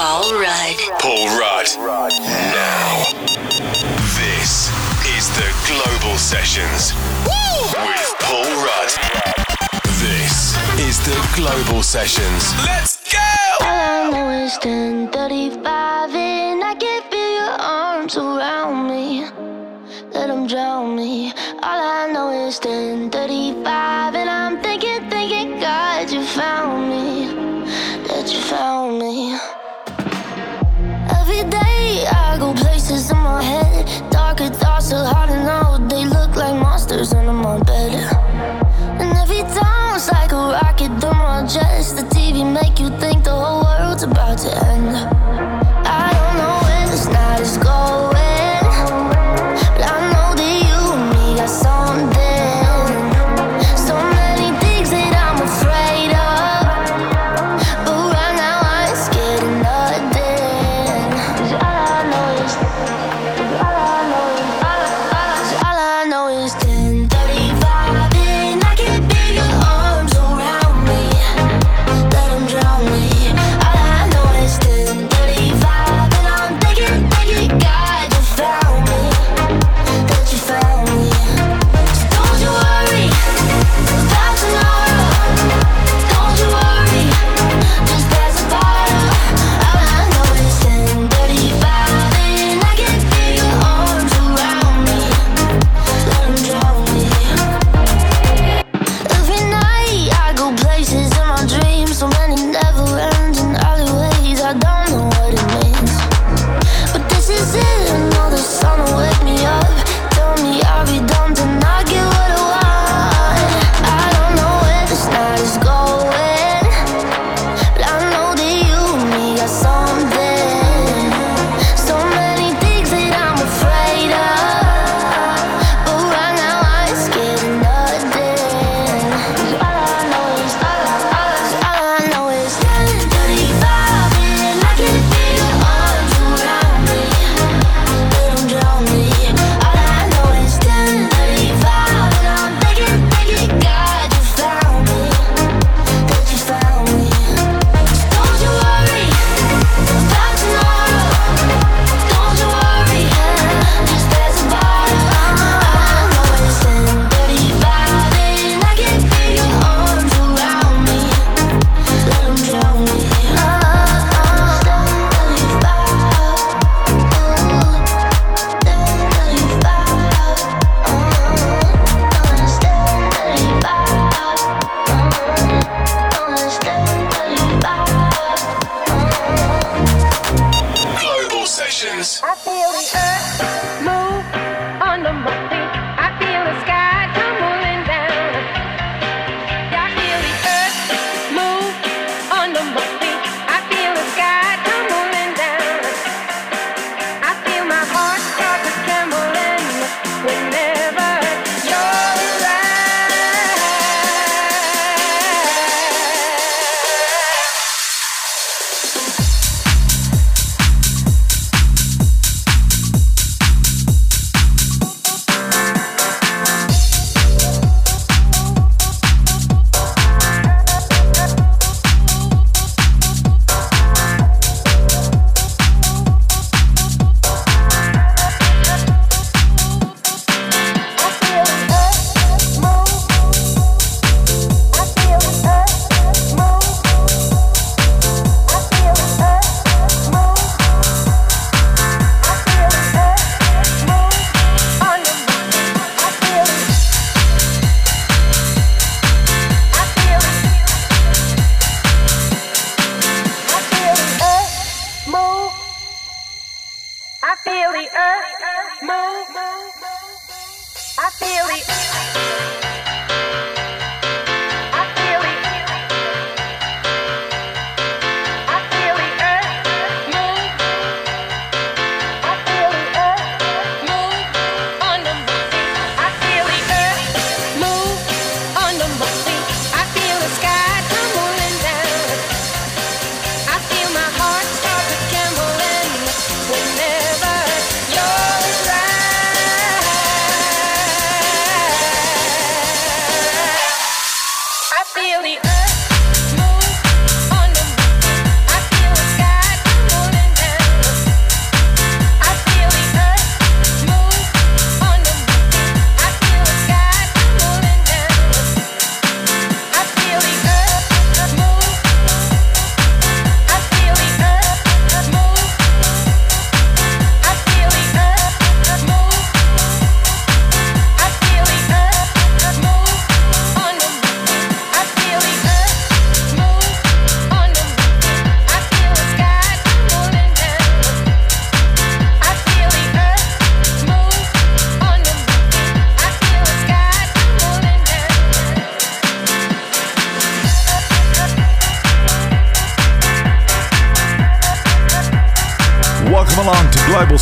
Paul Rudd. Paul Rudd. Now. This is the Global Sessions Woo! with Paul Rudd. This is the Global Sessions. Let's go! Hello, it's 10:35 and I can feel your arms around me. Let them drown me. All I know is 10:35 and I'm thinking, thinking, God, you found me. That you found me. voices in my head. Darker thoughts are hard to know. They look like monsters under my bed. And every time it's like a rocket through my chest. The TV make you think the whole world's about to end.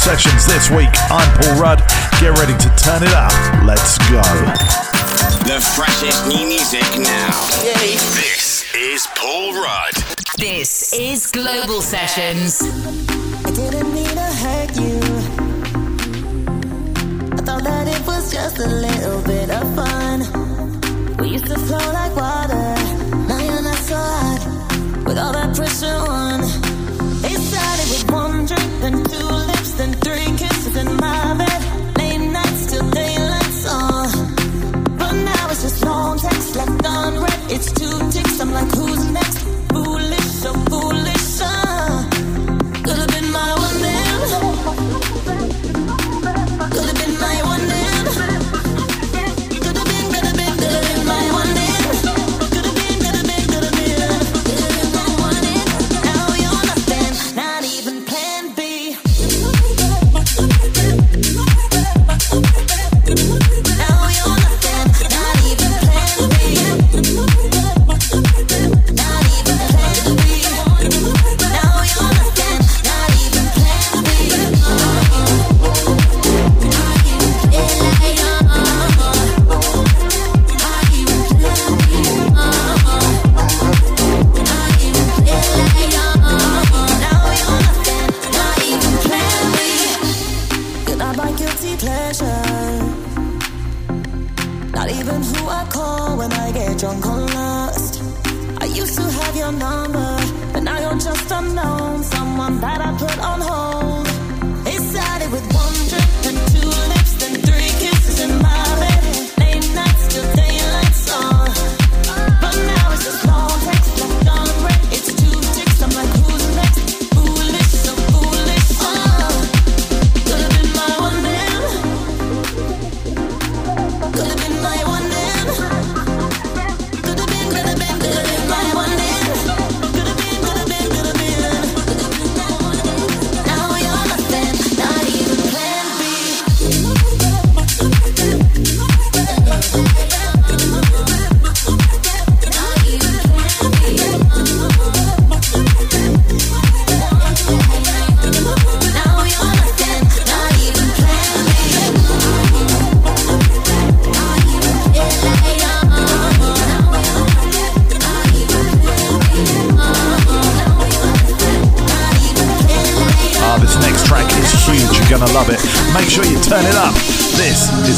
Welcome along to Global Sessions this week. I'm Paul Rudd. Get ready to turn it up. Let's go. The freshest new music now. Yay. This is Paul Rudd. This is Global Sessions. I didn't mean to hurt you. I thought that it was just a little bit of fun. We used to flow like water. Now you're not so hot with all that pressure on. It's two ticks. I'm like, who's next? Guilty pleasure. Not even who I call when I get drunk or lost. I used to have your number, but now you're just unknown. Someone that I put on hold.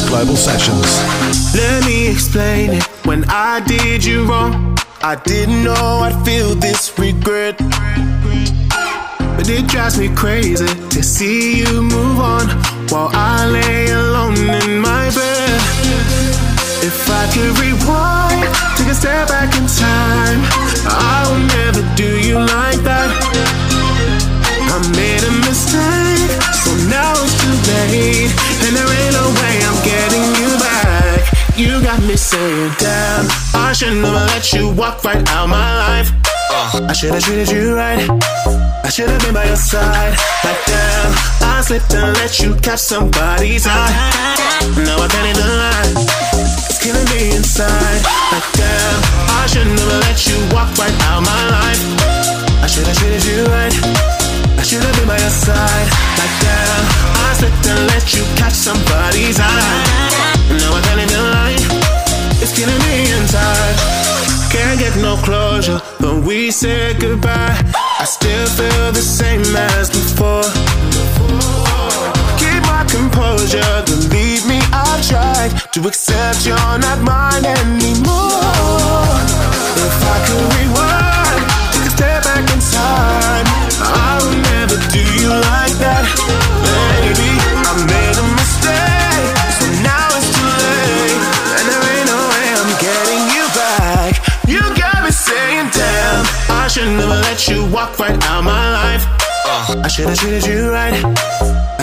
Global Sessions. Let me explain it. When I did you wrong, I didn't know I'd feel this regret. But it drives me crazy to see you move on while I lay alone in my bed. If I could rewind, take a step back in time, I will never do you like that. I made a mistake, late. And there ain't no way I'm getting you back. You got me saying, damn, I should never let you walk right out my life. I should have treated you right. I should have been by your side. Like damn, I slipped and let you catch somebody's eye. Now I can't even lie. It's killing me inside. Like damn, I should never let you walk right out my life. I should have treated you right. I should have been by your side. Like damn, I slipped and let you catch somebody's eye. Now I can't even lie. It's killing me inside. Can't get no closure when we said goodbye. I still feel the same as before. Keep my composure, believe me, I've tried to accept you're not mine anymore. If I could rewind, take a step back in time, should never let you walk right out my life. Uh. I should have treated you right.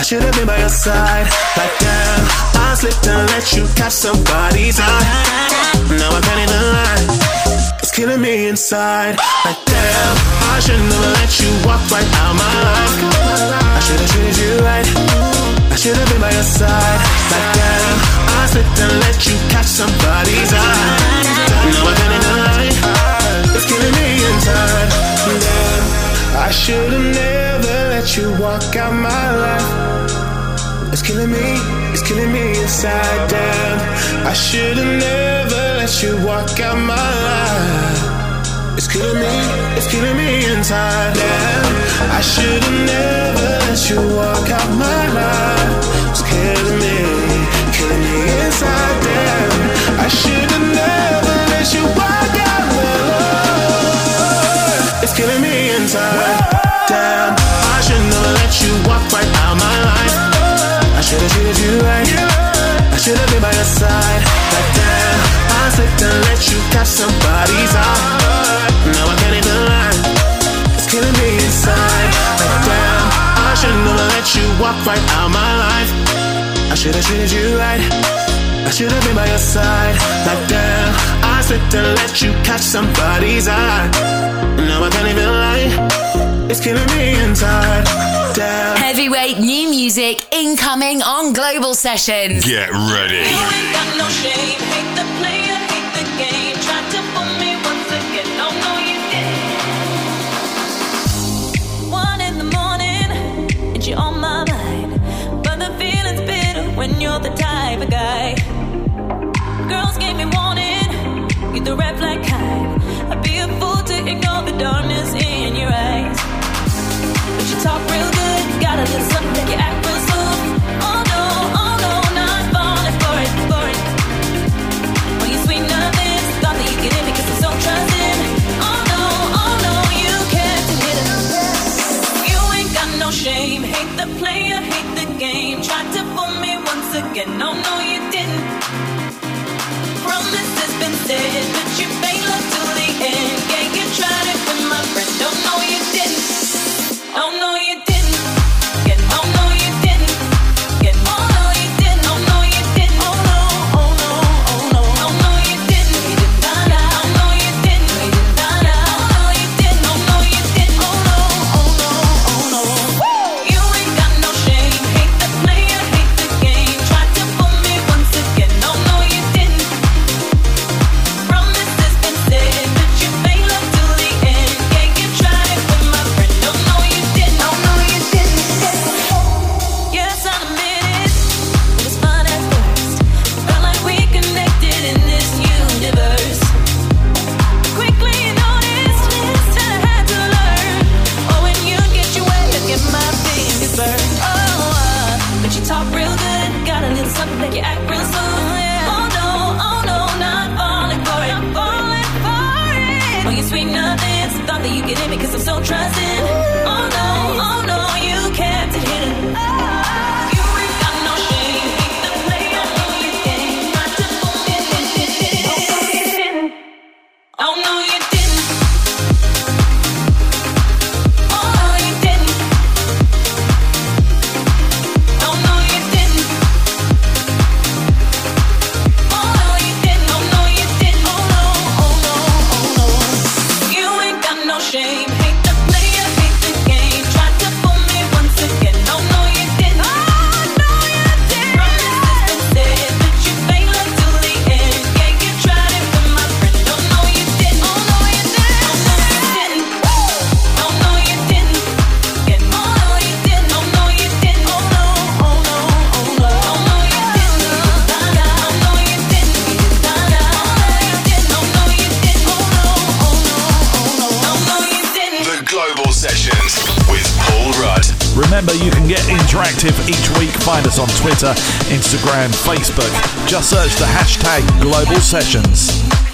I should have been by your side. Like damn, I slipped and let you catch somebody's eye. Now I can't even lie. It's killing me inside. Like damn, I should never let you walk right out my life. I should have treated you right. I should have been by your side. Like damn, I slipped and let you catch somebody's eye. Now I can't time. Damn, I should've never let you walk out my life. It's killing me, it's killing me inside. Damn, I should've never let you walk out my life. It's killing me, it's killing me inside. Damn, I should've never let you walk out my life. It's killing me, killing me inside. Damn, I should. should have been by your side. But damn, I slipped and let you catch somebody's eye. Now I can't even lie, it's killing me inside. But damn, I shouldn't have let you walk right out my life. I should have treated you right. I should have been by your side. Like damn, I slipped and let you catch somebody's eye. Now I can't even lie, it's killing me inside down. Heavyweight new music incoming on Global Sessions. Get ready. Remember, you can get interactive each week. Find us on Twitter, Instagram, Facebook. Just search the hashtag Global Sessions.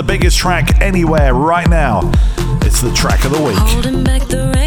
the biggest track anywhere right now. It's the track of the week.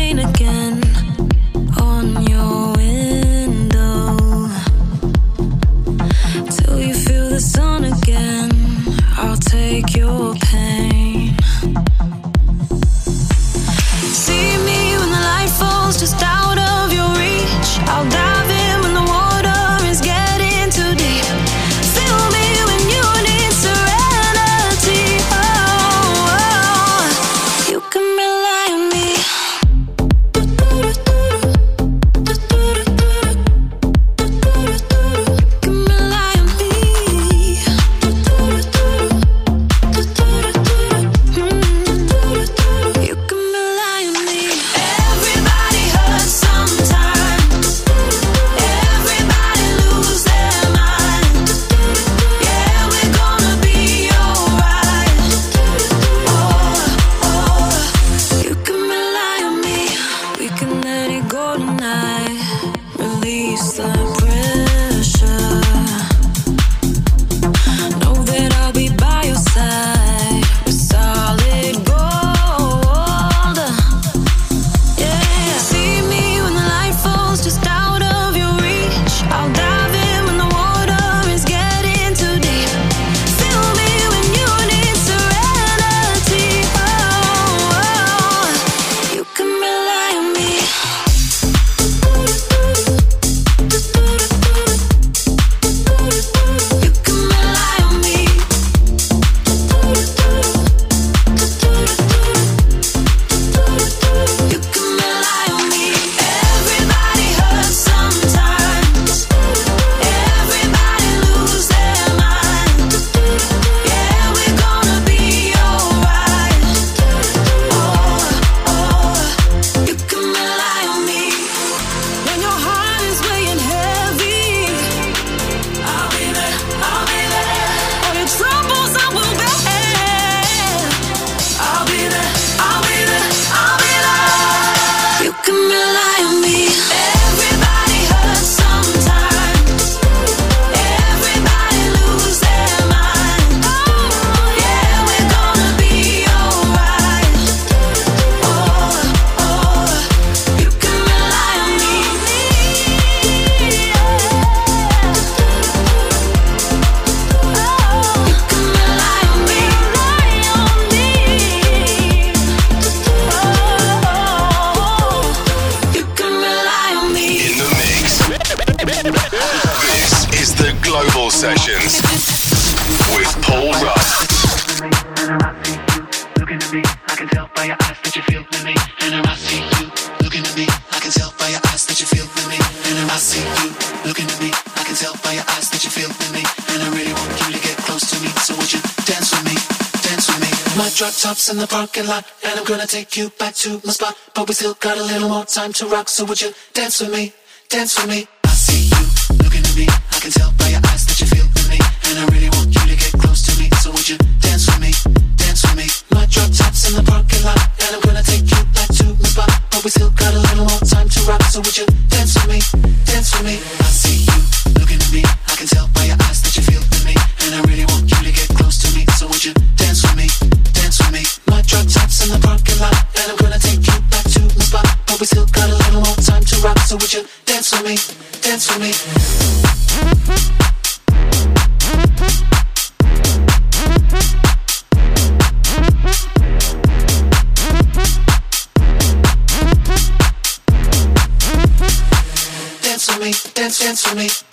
tops in the parking lot, and I'm gonna take you back to my spot. But we still got a little more time to rock, so would you dance with me? Dance with me. I see you looking at me. I can tell by your eyes that you feel for me, and I really want you to get close to me. So would you dance with me? Dance with me. My drop tops in the parking lot, and I'm gonna take you back to my spot. But we still got a little more time to rock, so would you dance with me? Dance with me. I see you looking at me. I can tell by your eyes that you feel for me, and I really want you to get close to me. So would you dance with me? Drop tops in the parking lot, and I'm gonna take you back to the spot. But we still got a little more time to rock, so would you dance with me? Dance with me. dance, dance for me.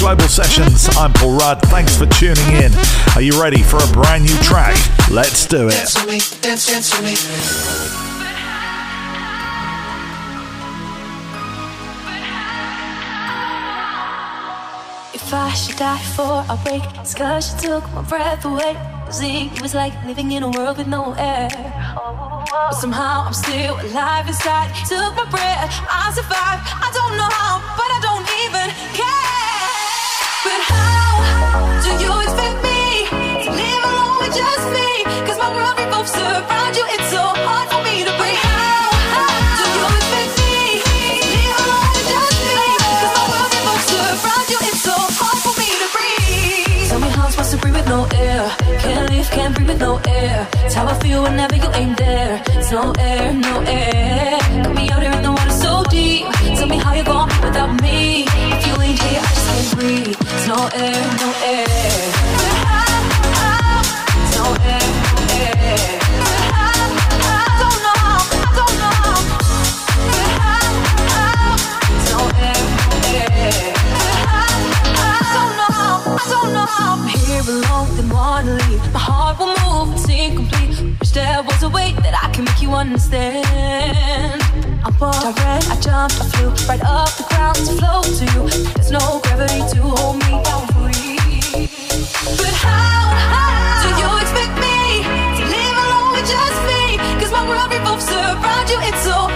Global Sessions. I'm Paul Rudd. Thanks for tuning in. Are you ready for a brand new track? Let's do it. Dance with me, dance, dance with me. If I should die before I break, it's cause you took my breath away. Cause it was like living in a world with no air. But somehow I'm still alive inside. Took my breath, I survived. I don't know how, but I don't no air. Can't live, can't breathe with no air. That's how I feel whenever you ain't there. It's no air, no air. Tell me how you gon' be without me. If you ain't here, I'm so free. It's no air, no air. Understand. I walked, I ran, I jumped, I flew right up the ground to float to you. There's no gravity to hold me down free. But how, how do you expect me to live alone with just me? Cause my world revolves around you, it's so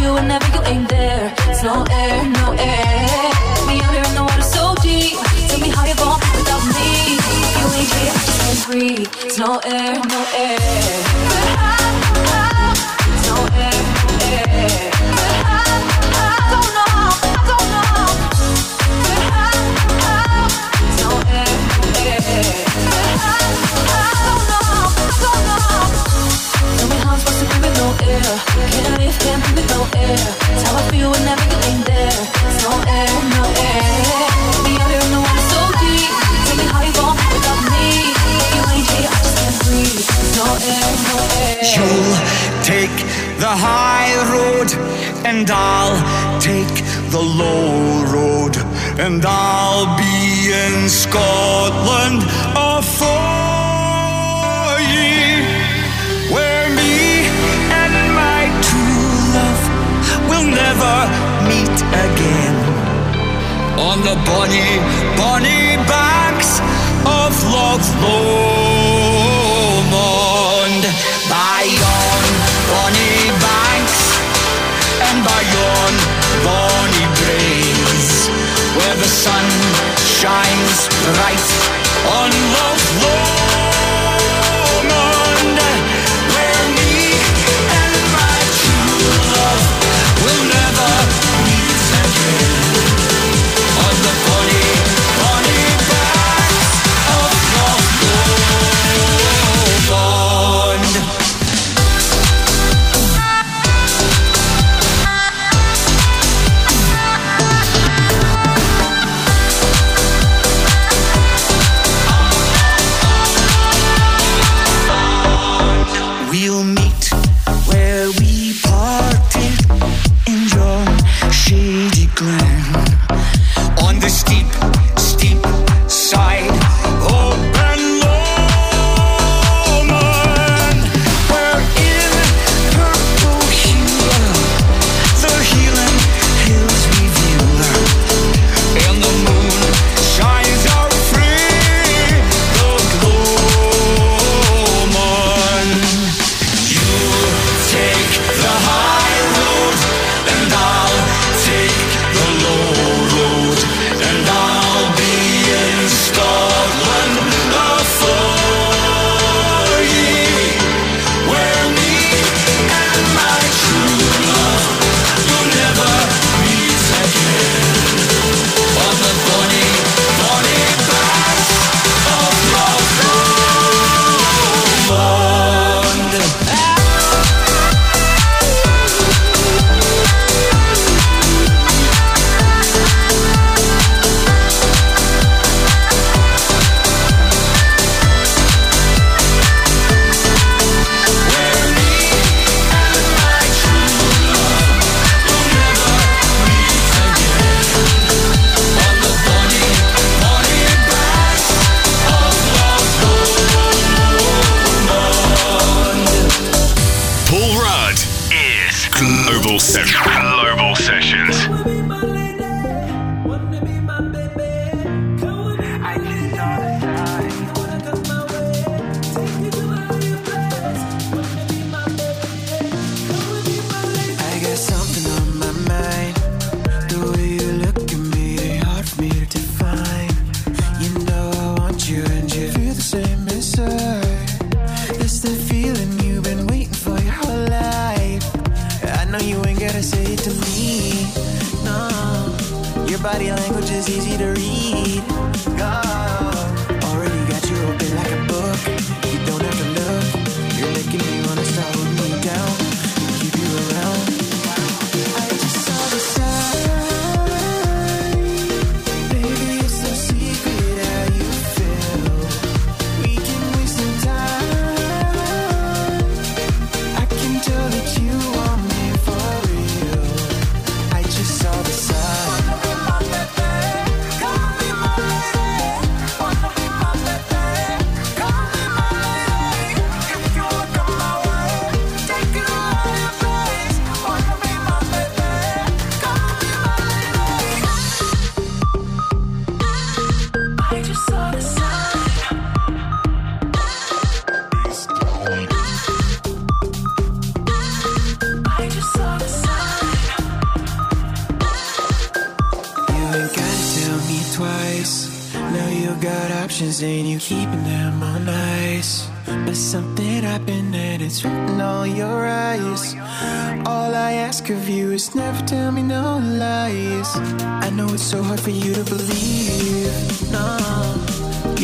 How whenever you ain't there. It's no air, no air. Me out here in the water so deep. Tell me how you gon' without me. You ain't here, I just can't breathe. It's no air, no air. Can't can't breathe no air. It's how I feel whenever you ain't there. No air, no air. The water so deep. Tell me how you gon' be without me. You ain't here, I just can't breathe. No air, no air. You'll take the high road, and I'll take the low road, and I'll be in Scotland afore meet again. On the bonny, bonny banks of Loch Lomond, by yon bonny banks and by yon bonny braes, where the sun shines bright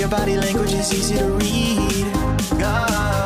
your body language is easy to read. Go.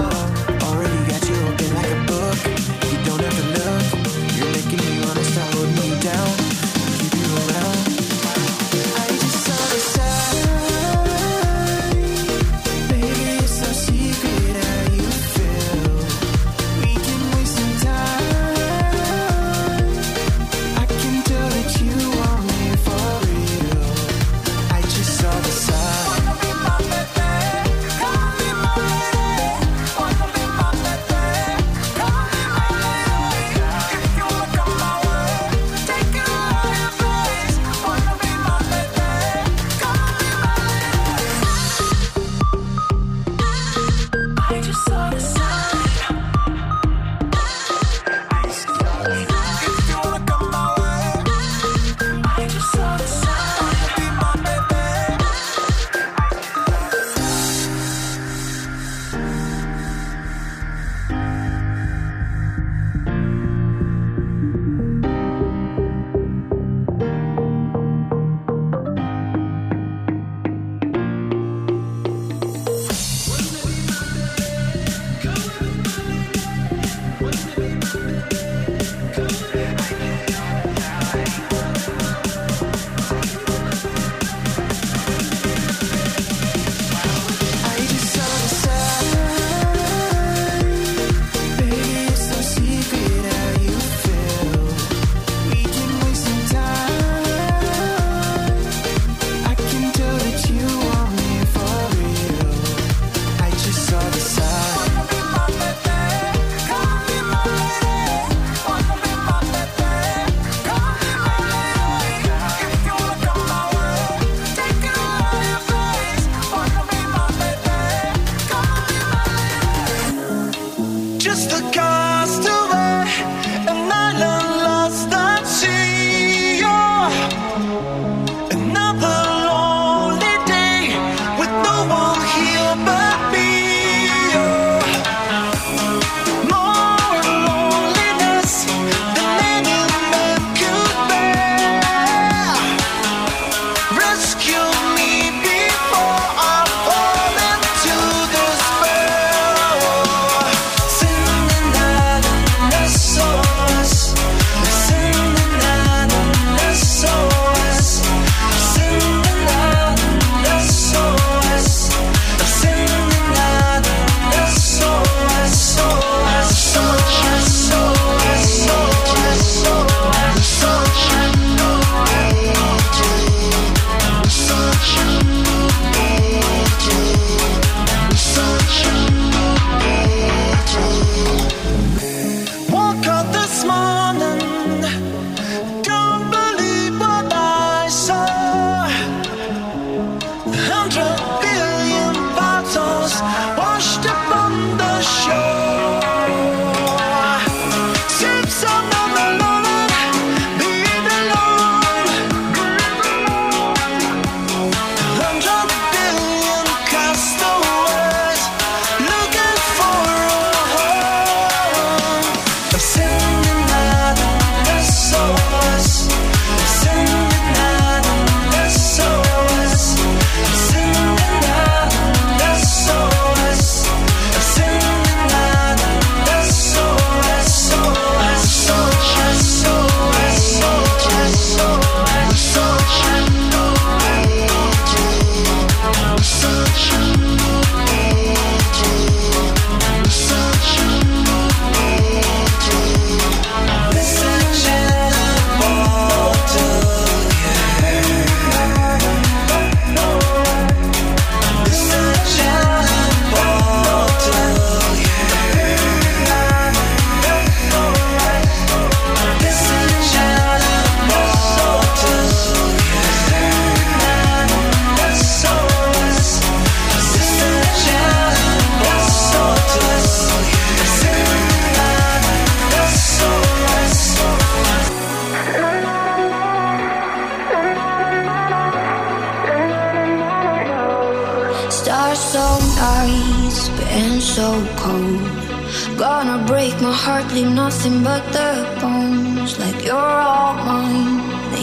break my heart, leave nothing but the bones. Like you're all mine,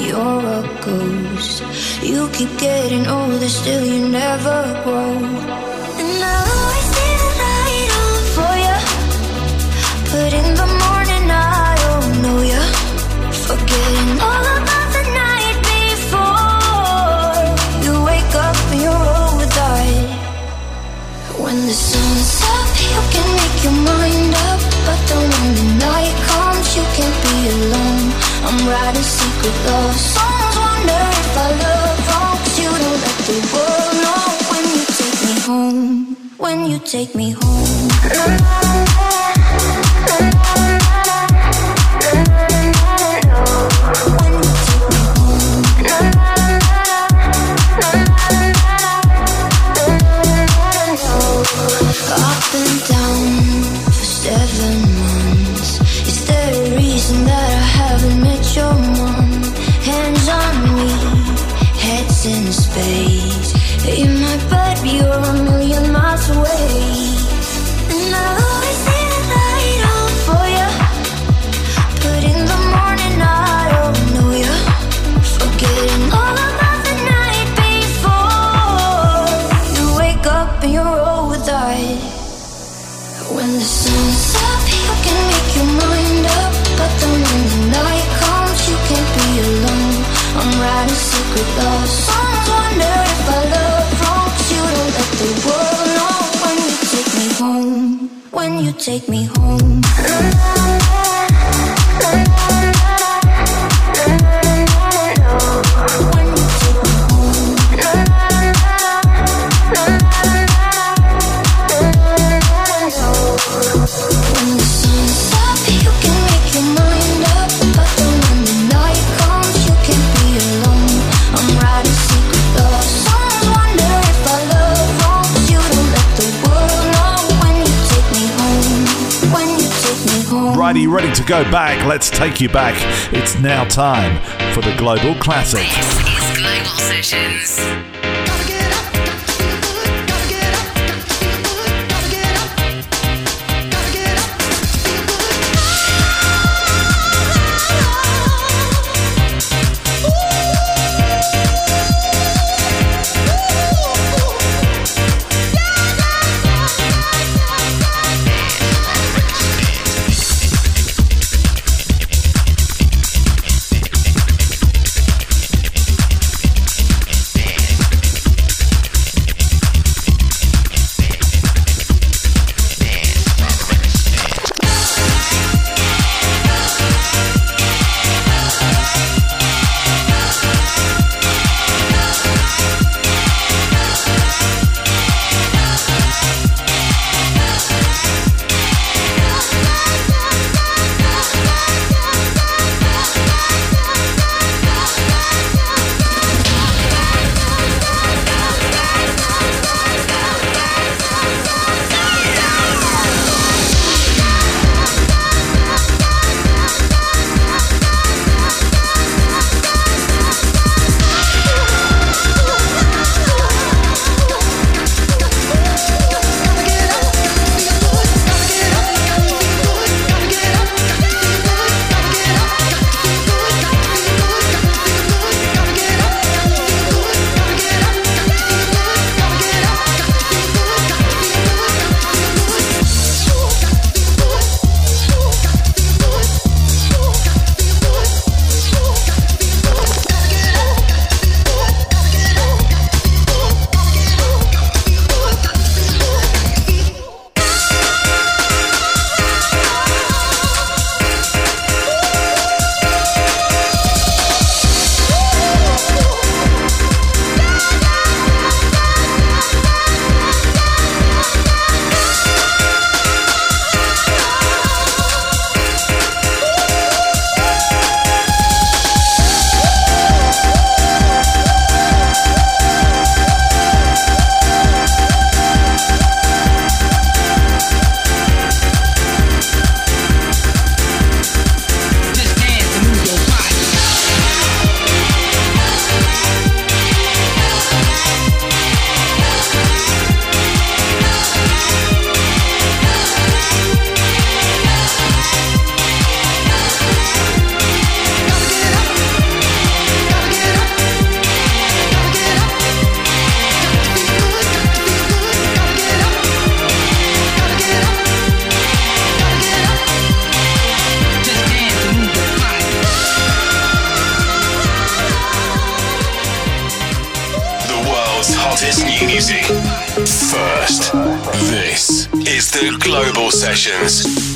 you're a ghost. You keep getting older, still you never grow. I'm writing secret love songs. Wonder if I love wrong. 'Cause you don't let the world know when you take me home. When you take me home. take me go back, let's take you back. It's now time for the Global Classic. This is Global Sessions. Global Sessions.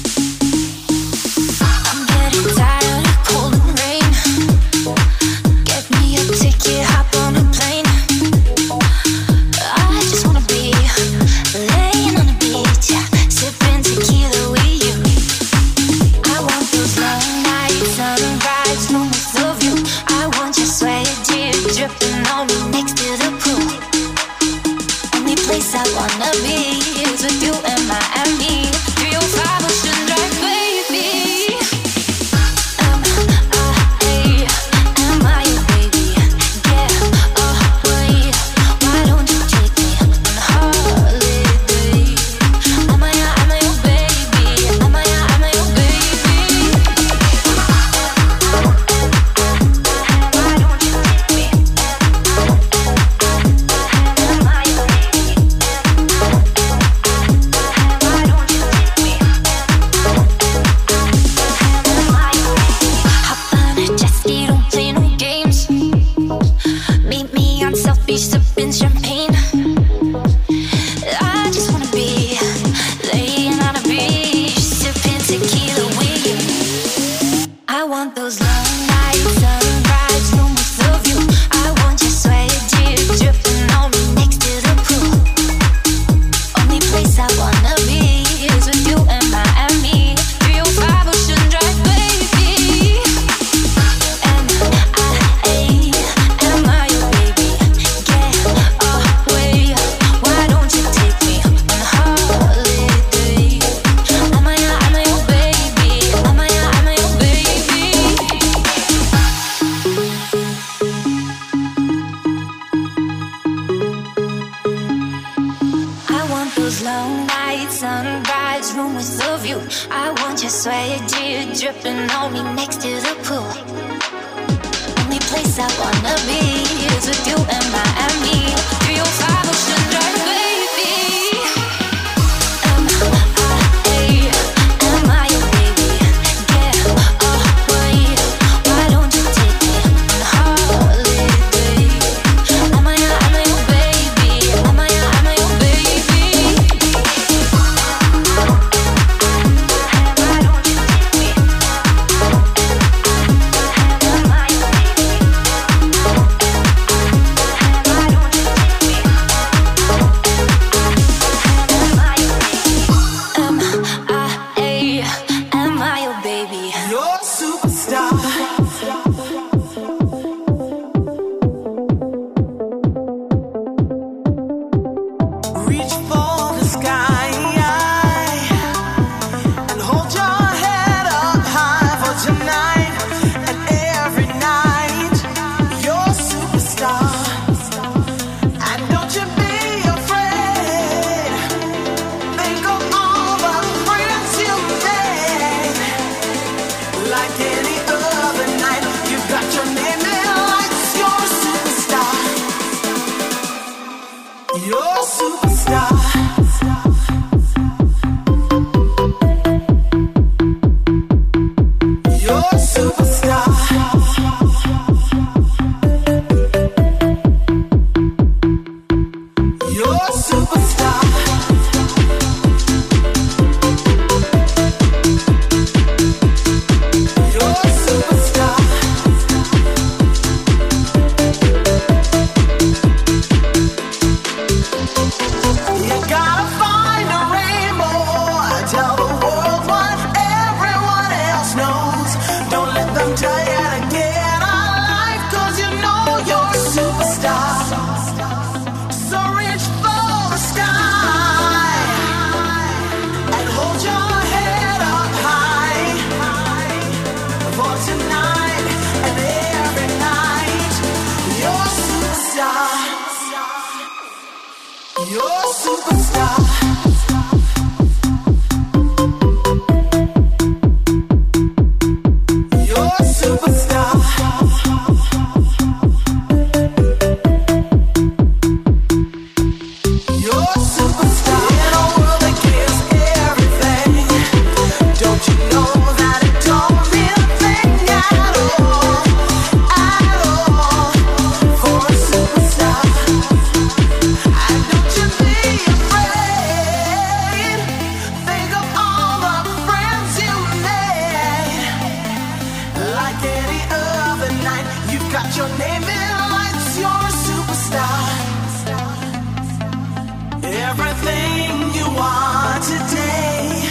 today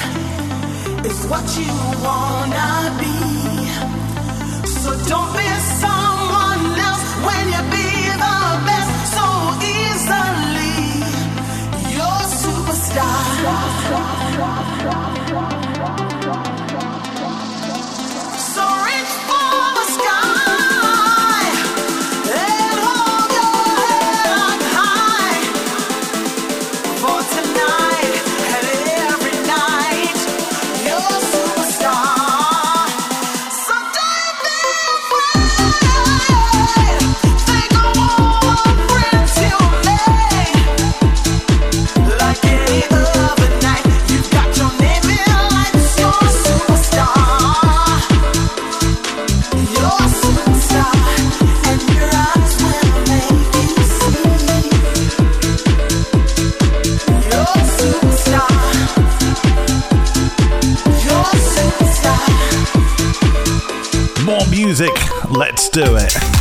is what you wanna be. Let's do it.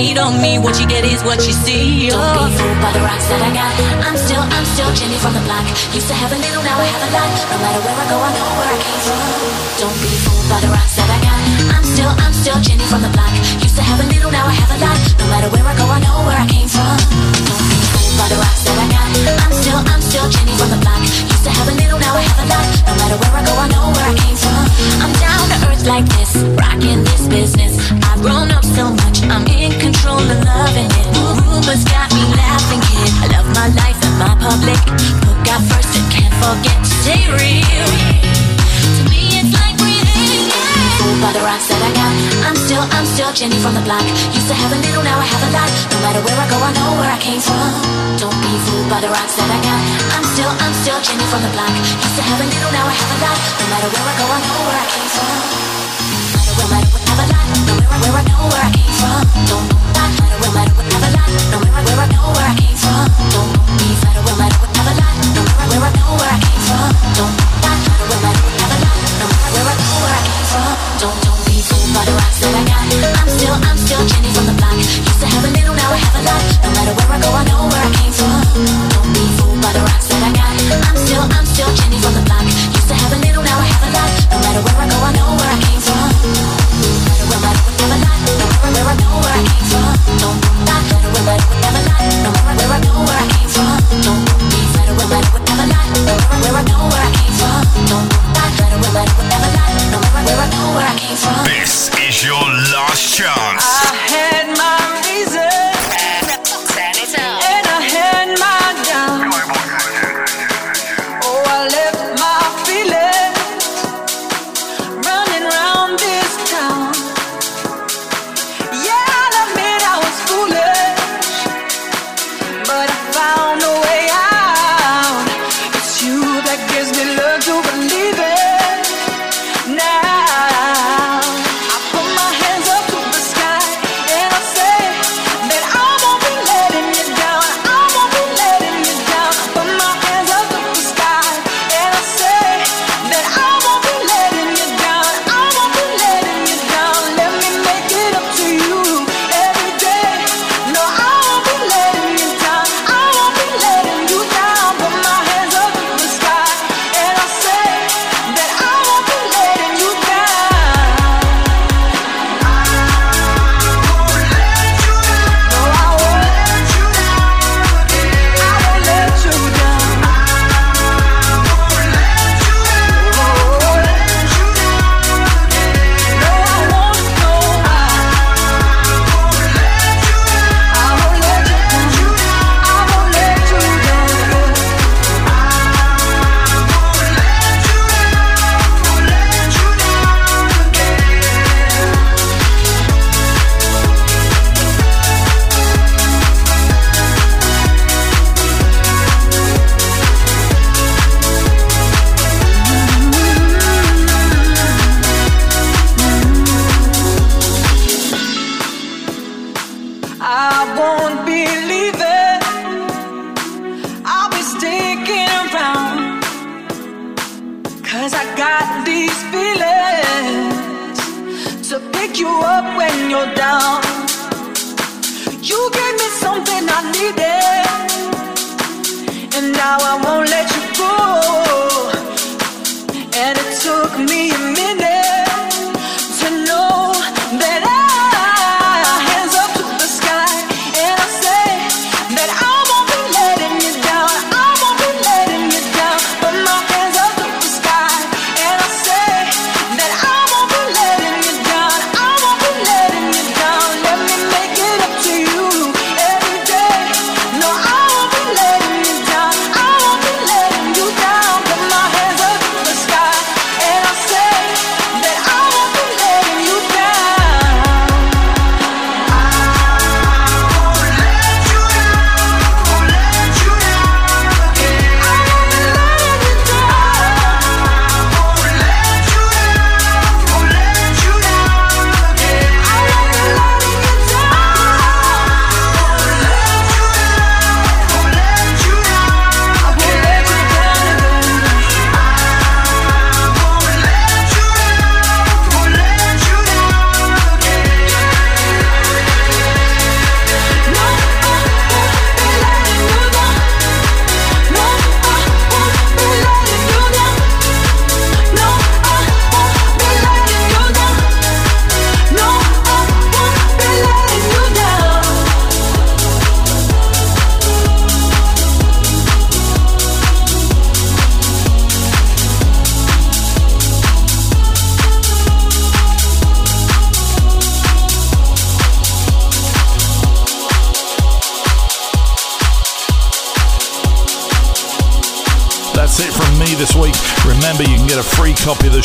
hate on me. What you get is what you see. Don't be oh. fooled by the rocks that I got. I'm still, I'm still Jenny from the block. Used to have a little, now I have a lot. No matter where I go, I know where I came from. Don't be fooled by the rocks that I got. I'm still, I'm still Jenny from the block. Used to have a little, now I have a lot. No matter where I go, I know where I came from. I'm still, I'm still Jenny from the block. Used to have a little, now I have a lot. No matter where I go, I know where I came from. I'm down to earth like this, rocking this business. I've grown up so much, I'm in control loving it. Rumors got me laughing, kid. I love my life my public. Put God first and can't forget to stay real. To me, still, Jenny from the block. Used to have a little, now I have a lot. No matter where I go, I know where I came from. Don't be fooled by the rocks that I got. I'm still, I'm still Jenny from the block. Used to have a little, now I have a lot. No matter where I go, I know where I came from. No matter what, have a lot. No matter where I know where I came from. Don't matter where, matter what, have a lot. No matter where I know where I came from. Don't be matter where, matter what, Don't matter where, matter what, have a lot. No matter where I know where I came from. Don't don't be fooled by the rocks that I got. I'm still I'm still Jenny from the block. Used to have a little, now I have a lot. No matter where I go, I know where I came from. Don't be fooled by the rocks that I got. I'm still I'm still Jenny from the block. Used to have a little, now I have a lot. No matter where I go, I know where I came from. No matter where, matter what, have a lot. No matter where I know where I came from. Don't matter where, matter what, have a lot. No matter where I know where I came from. This is your last chance.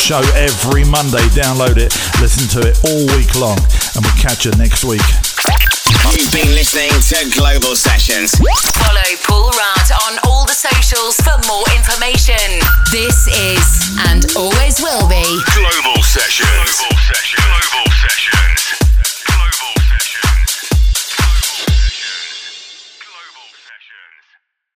Show every Monday. Download it, listen to it all week long, and we'll catch you next week. You've been listening to Global Sessions. Follow Paul Rudd on all the socials for more information. This is and always will be Global Sessions.